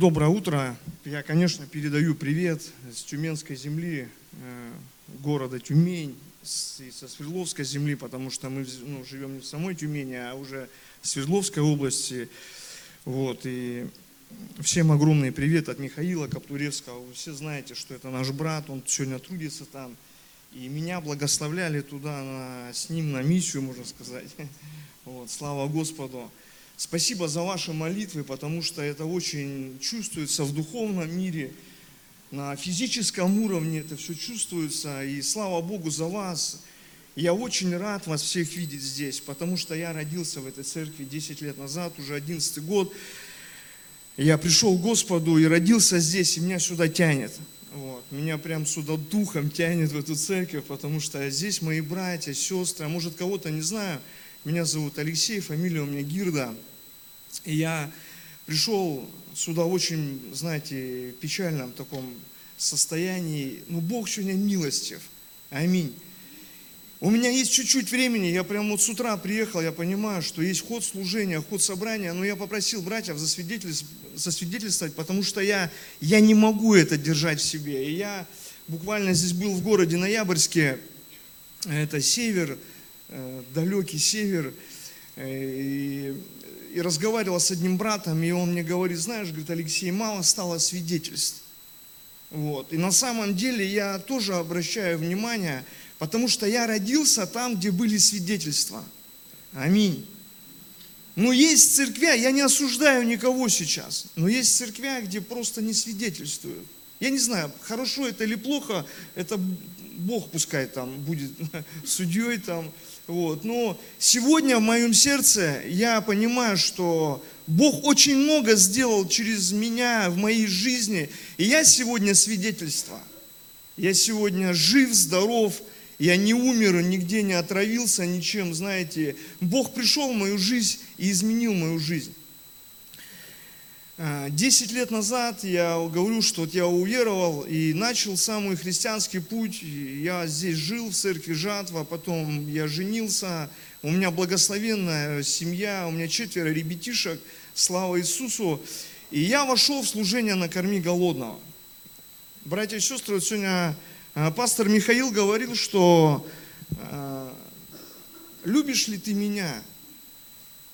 доброе утро. Я, конечно, передаю привет с Тюменской земли, э, города Тюмень, и со Свердловской земли, потому что мы ну, живем не в самой Тюмени, а уже в Свердловской области. Вот, и всем огромный привет от Михаила Каптуревского. Вы все знаете, что это наш брат, он сегодня трудится там. И меня благословляли туда на, с ним на миссию, можно сказать. Вот, слава Господу. Спасибо за ваши молитвы, потому что это очень чувствуется в духовном мире, на физическом уровне это все чувствуется. И слава Богу за вас. Я очень рад вас всех видеть здесь, потому что я родился в этой церкви 10 лет назад, уже 11 год. Я пришел к Господу и родился здесь, и меня сюда тянет. Вот. Меня прям сюда духом тянет в эту церковь, потому что здесь мои братья, сестры, а может кого-то не знаю. Меня зовут Алексей, фамилия у меня Гирда. И я пришел сюда очень, знаете, печальном таком состоянии. Но Бог сегодня милостив. Аминь. У меня есть чуть-чуть времени, я прямо вот с утра приехал, я понимаю, что есть ход служения, ход собрания, но я попросил братьев засвидетельствовать потому что я, я не могу это держать в себе. И я буквально здесь был в городе Ноябрьске, это север, э, далекий север, э, и и разговаривал с одним братом, и он мне говорит, знаешь, говорит, Алексей, мало стало свидетельств. Вот. И на самом деле я тоже обращаю внимание, потому что я родился там, где были свидетельства. Аминь. Но есть церквя, я не осуждаю никого сейчас, но есть церквя, где просто не свидетельствуют. Я не знаю, хорошо это или плохо, это Бог пускай там будет судьей там, вот. Но сегодня в моем сердце я понимаю, что Бог очень много сделал через меня в моей жизни. И я сегодня свидетельство. Я сегодня жив, здоров, я не умер, нигде не отравился ничем, знаете. Бог пришел в мою жизнь и изменил мою жизнь. А, десять лет назад я говорю, что вот я уверовал и начал самый христианский путь. Я здесь жил в церкви Жатва, потом я женился. У меня благословенная семья, у меня четверо ребятишек, слава Иисусу. И я вошел в служение «Накорми голодного». Братья и сестры, вот сегодня а, пастор Михаил говорил, что а, «любишь ли ты меня?»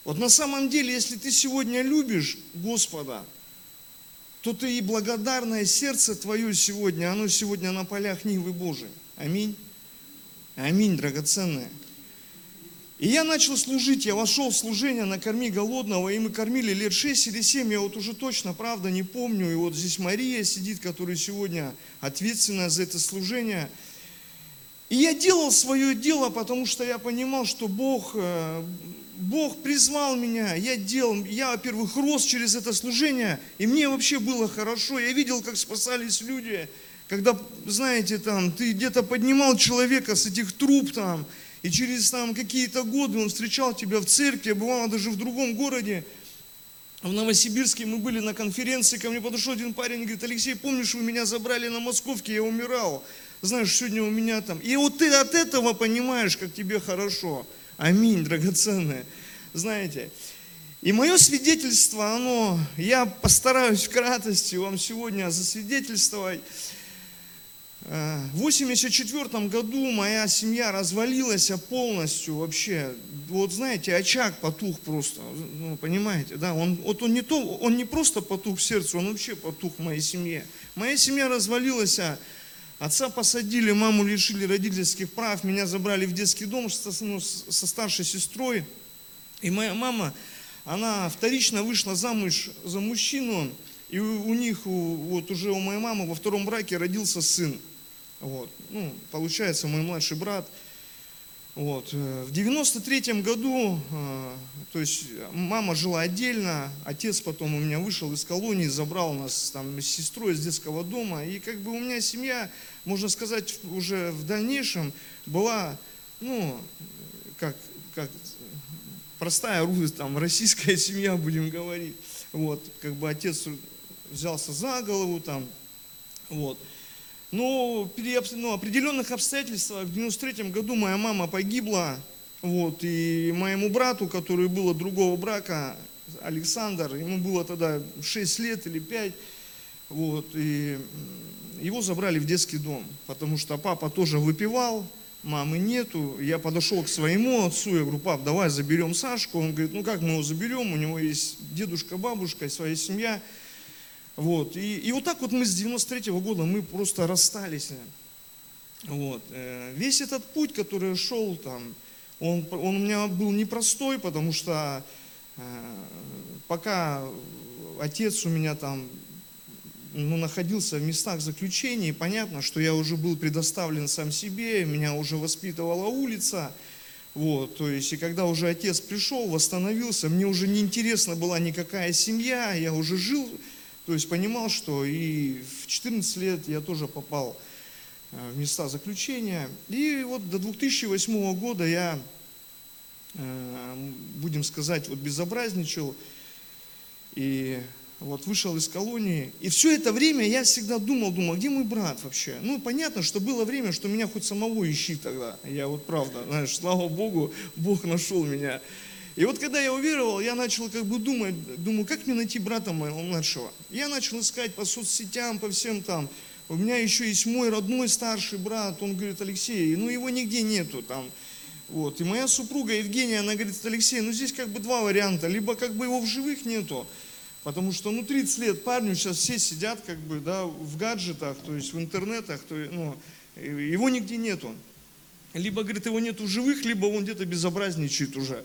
Вот на самом деле, если ты сегодня любишь Господа, то ты и благодарное сердце твое сегодня, оно сегодня на полях Нивы Божией. Аминь. Аминь, драгоценное. И я начал служить, я вошел в служение «Накорми голодного», и мы кормили лет 6 или 7, я вот уже точно, правда, не помню. И вот здесь Мария сидит, которая сегодня ответственна за это служение. И я делал свое дело, потому что я понимал, что Бог э, Бог призвал меня, я делал, я, во-первых, рос через это служение, и мне вообще было хорошо. Я видел, как спасались люди, когда, знаете, там, ты где-то поднимал человека с этих труб там, и через там какие-то годы он встречал тебя в церкви, бывало даже в другом городе, в Новосибирске мы были на конференции, ко мне подошел один парень и говорит, Алексей, помнишь, вы меня забрали на Московке, я умирал. Знаешь, сегодня у меня там. И вот ты от этого понимаешь, как тебе хорошо. Аминь, драгоценное. Знаете, и мое свидетельство, оно, я постараюсь в кратости вам сегодня засвидетельствовать. Э, в 1984 году моя семья развалилась полностью вообще. Вот знаете, очаг потух просто, ну, понимаете, да, он, вот он не, то, он не просто потух в сердце, он вообще потух в моей семье. Моя семья развалилась, а Отца посадили, маму лишили родительских прав, меня забрали в детский дом со, ну, со старшей сестрой. И моя мама, она вторично вышла замуж за мужчину, и у, у них, у, вот уже у моей мамы во втором браке родился сын. Вот. Ну, получается, мой младший брат – вот. Э, в 93 году, э, то есть мама жила отдельно, отец потом у меня вышел из колонии, забрал нас там с сестрой из детского дома. И как бы у меня семья, можно сказать, уже в дальнейшем была, ну, как, как простая там, российская семья, будем говорить. Вот, как бы отец взялся за голову там, вот. Но при ну, определенных обстоятельствах в 93 году моя мама погибла, вот, и моему брату, который был от другого брака, Александр, ему было тогда 6 лет или 5, вот, и его забрали в детский дом, потому что папа тоже выпивал, мамы нету. Я подошел к своему отцу, я говорю, пап, давай заберем Сашку. Он говорит, ну как мы его заберем, у него есть дедушка, бабушка, своя семья. Вот. И, и вот так вот мы с 93 -го года мы просто расстались. Вот. Э, весь этот путь, который шел там, он, он у меня был непростой, потому что э, пока отец у меня там ну, находился в местах заключения, понятно, что я уже был предоставлен сам себе, меня уже воспитывала улица, вот, то есть, и когда уже отец пришел, восстановился, мне уже не интересна была никакая семья, я уже жил, то есть понимал, что и в 14 лет я тоже попал э, в места заключения. И вот до 2008 года я, э, будем сказать, вот безобразничал, и вот вышел из колонии. И все это время я всегда думал, думал, где мой брат вообще? Ну, понятно, что было время, что меня хоть самого ищи тогда. Я вот правда, знаешь, слава Богу, Бог нашел меня. И вот когда я уверовал, я начал как бы думать, думаю, как мне найти брата моего младшего? Я начал искать по соцсетям, по всем там. У меня еще есть мой родной старший брат, он говорит, Алексей, ну его нигде нету там. Вот. И моя супруга Евгения, она говорит, Алексей, ну здесь как бы два варианта. Либо как бы его в живых нету, Потому что, ну, 30 лет парню сейчас все сидят, как бы, да, в гаджетах, то есть в интернетах, то, ну, его нигде нету. Либо, говорит, его нету в живых, либо он где-то безобразничает уже.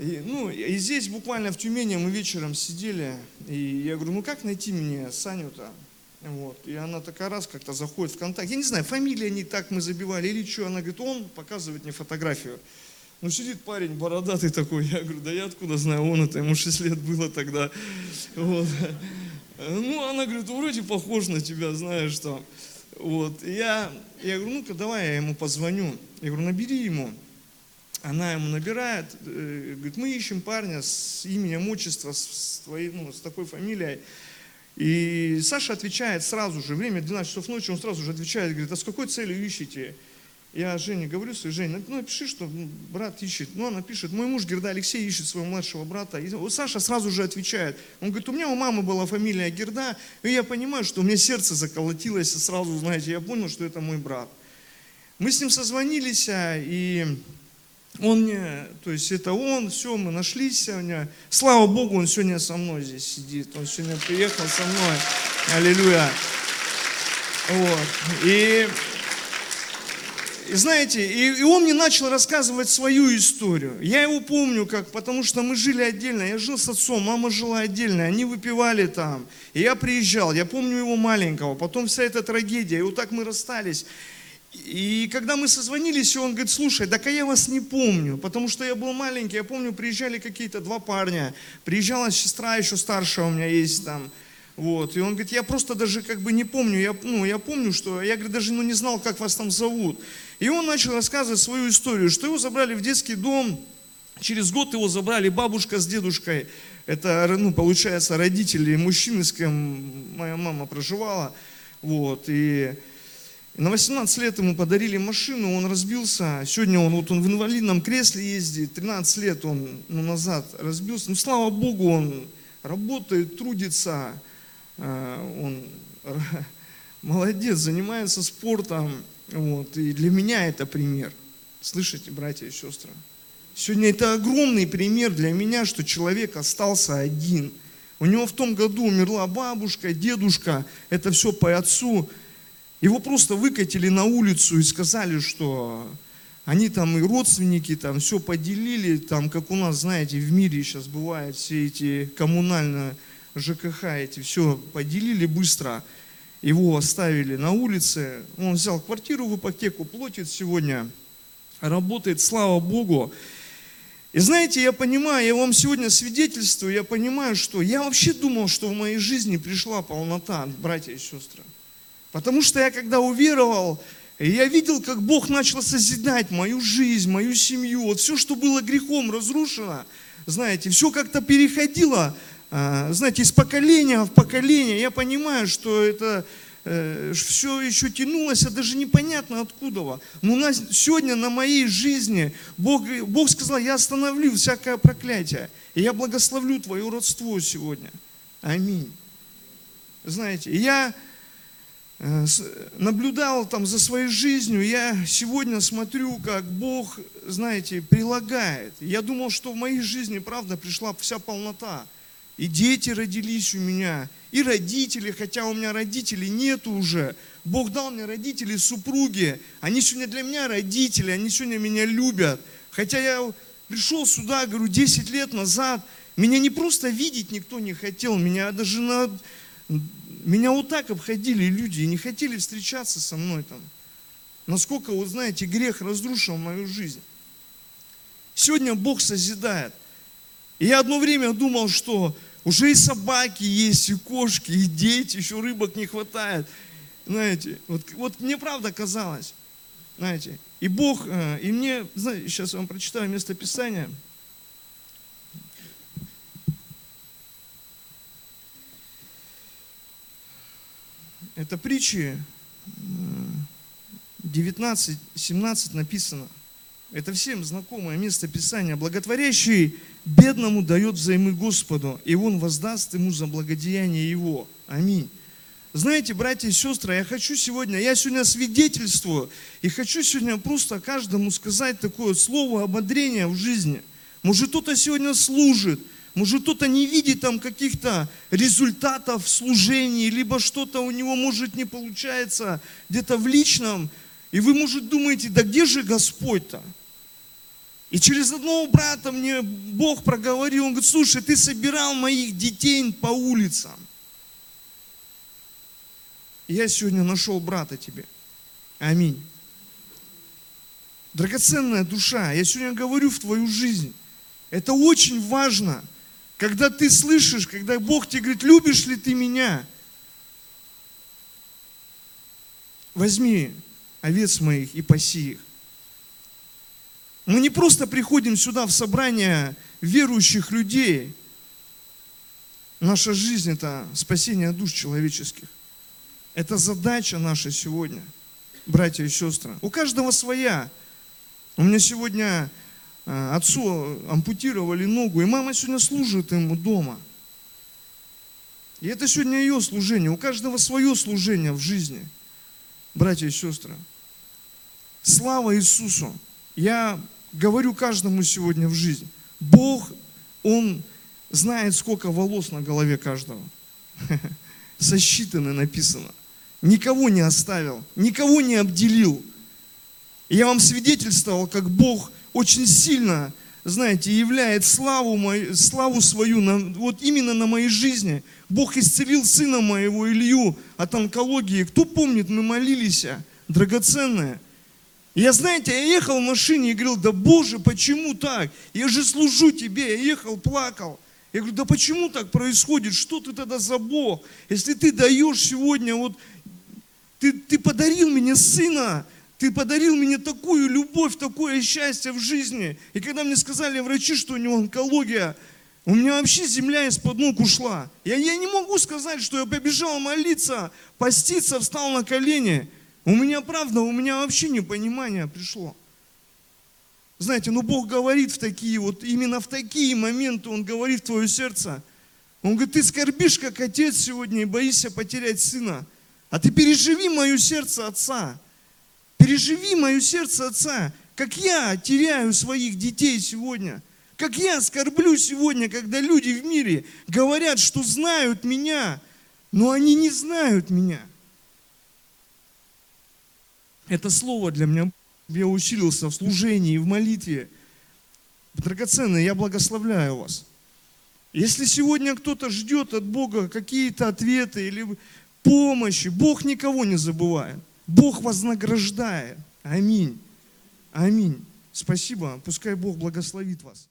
И, ну, и здесь буквально в Тюмени мы вечером сидели, и я говорю, ну как найти мне Саню-то? Вот. И она такая раз как-то заходит в контакт. Я не знаю, фамилия не так мы забивали или что. Она говорит, он показывает мне фотографию. Ну, сидит парень бородатый такой, я говорю, да я откуда знаю, он это, ему 6 лет было тогда. Вот. Ну, она говорит, вроде похож на тебя, знаешь, что. Вот. И я, я говорю, ну-ка, давай я ему позвоню. Я говорю, набери ему. Она ему набирает, э, говорит, мы ищем парня с именем, отчества, с, твоей, ну, с такой фамилией. И Саша отвечает сразу же, время 12 часов ночи, он сразу же отвечает, говорит, а с какой целью ищете? Я Жене говорю, что Жень, ну напиши, что брат ищет. Ну, она пишет, мой муж Герда Алексей ищет своего младшего брата. И Саша сразу же отвечает. Он говорит, у меня у мамы была фамилия Герда, и я понимаю, что у меня сердце заколотилось, и сразу, знаете, я понял, что это мой брат. Мы с ним созвонились, а, и он мне, то есть это он, все, мы нашлись сегодня. Слава Богу, он сегодня со мной здесь сидит. Он сегодня приехал со мной. Аллилуйя. Вот. И и знаете, и, и он мне начал рассказывать свою историю. Я его помню, как, потому что мы жили отдельно. Я жил с отцом, мама жила отдельно, они выпивали там. И я приезжал, я помню его маленького, потом вся эта трагедия. И вот так мы расстались. И когда мы созвонились, он говорит, слушай, так а я вас не помню, потому что я был маленький, я помню, приезжали какие-то два парня, приезжала сестра еще старшая у меня есть там, вот, и он говорит, я просто даже как бы не помню, я, ну, я помню, что, я, говорит, даже ну, не знал, как вас там зовут. И он начал рассказывать свою историю, что его забрали в детский дом, через год его забрали бабушка с дедушкой, это, ну, получается, родители мужчины, с кем моя мама проживала, вот, и на 18 лет ему подарили машину, он разбился. Сегодня он, вот он в инвалидном кресле ездит, 13 лет он ну, назад разбился. Ну, слава Богу, он работает, трудится. Э, он молодец, занимается спортом. Вот, и для меня это пример. Слышите, братья и сестры? Сегодня это огромный пример для меня, что человек остался один. У него в том году умерла бабушка, дедушка, это все по отцу. Его просто выкатили на улицу и сказали, что они там и родственники там все поделили, там как у нас, знаете, в мире сейчас бывают все эти коммунальные ЖКХ эти все поделили быстро, его оставили на улице, он взял квартиру в ипотеку, платит сегодня, работает, слава Богу. И знаете, я понимаю, я вам сегодня свидетельствую, я понимаю, что я вообще думал, что в моей жизни пришла полнота, братья и сестры. Потому что я когда уверовал, я видел, как Бог начал созидать мою жизнь, мою семью. Вот все, что было грехом разрушено, знаете, все как-то переходило а, знаете, из поколения в поколение, я понимаю, что это э, все еще тянулось, а даже непонятно откуда. Но у нас сегодня на моей жизни Бог, Бог сказал, я остановлю всякое проклятие. И я благословлю твое родство сегодня. Аминь. Знаете, я наблюдал там за своей жизнью, я сегодня смотрю, как Бог, знаете, прилагает. Я думал, что в моей жизни, правда, пришла вся полнота. И дети родились у меня, и родители, хотя у меня родителей нету уже. Бог дал мне родителей, супруги. Они сегодня для меня родители, они сегодня меня любят. Хотя я пришел сюда, говорю, 10 лет назад, меня не просто видеть никто не хотел, меня даже на меня вот так обходили люди и не хотели встречаться со мной там. Насколько, вот знаете, грех разрушил мою жизнь. Сегодня Бог созидает. И я одно время думал, что уже и собаки есть, и кошки, и дети, еще рыбок не хватает. Знаете, вот, вот мне правда казалось, знаете, и Бог, э, и мне, знаете, сейчас я вам прочитаю место Писания – Это притчи 19, 17 написано. Это всем знакомое место Писания. Благотворящий бедному дает взаймы Господу, и Он воздаст ему за благодеяние Его. Аминь. Знаете, братья и сестры, я хочу сегодня, я сегодня свидетельствую, и хочу сегодня просто каждому сказать такое слово ободрения в жизни. Может, кто-то сегодня служит, может, кто-то не видит там каких-то результатов в служении, либо что-то у него, может, не получается где-то в личном. И вы, может, думаете, да где же Господь-то? И через одного брата мне Бог проговорил, он говорит, слушай, ты собирал моих детей по улицам. Я сегодня нашел брата тебе. Аминь. Драгоценная душа, я сегодня говорю в твою жизнь. Это очень важно – когда ты слышишь, когда Бог тебе говорит, любишь ли ты меня? Возьми овец моих и паси их. Мы не просто приходим сюда в собрание верующих людей. Наша жизнь – это спасение душ человеческих. Это задача наша сегодня, братья и сестры. У каждого своя. У меня сегодня отцу ампутировали ногу, и мама сегодня служит ему дома. И это сегодня ее служение. У каждого свое служение в жизни, братья и сестры. Слава Иисусу! Я говорю каждому сегодня в жизнь. Бог, Он знает, сколько волос на голове каждого. Сосчитаны написано. Никого не оставил, никого не обделил. Я вам свидетельствовал, как Бог очень сильно, знаете, являет славу, мою, славу свою на, вот именно на моей жизни. Бог исцелил сына моего Илью от онкологии. Кто помнит, мы молились, а? драгоценное. Я, знаете, я ехал в машине и говорил, да Боже, почему так? Я же служу Тебе. Я ехал, плакал. Я говорю, да почему так происходит? Что ты тогда за Бог? Если ты даешь сегодня, вот, ты, ты подарил мне сына, ты подарил мне такую любовь, такое счастье в жизни. И когда мне сказали врачи, что у него онкология, у меня вообще земля из-под ног ушла. Я, я не могу сказать, что я побежал молиться, поститься, встал на колени. У меня, правда, у меня вообще непонимание пришло. Знаете, ну Бог говорит в такие вот, именно в такие моменты Он говорит в твое сердце. Он говорит, ты скорбишь, как отец сегодня, и боишься потерять сына. А ты переживи мое сердце отца. Переживи мое сердце Отца, как я теряю своих детей сегодня, как я скорблю сегодня, когда люди в мире говорят, что знают меня, но они не знают меня. Это слово для меня, я усилился в служении, в молитве. Драгоценные, я благословляю вас. Если сегодня кто-то ждет от Бога какие-то ответы или помощи, Бог никого не забывает. Бог вознаграждает. Аминь. Аминь. Спасибо. Пускай Бог благословит вас.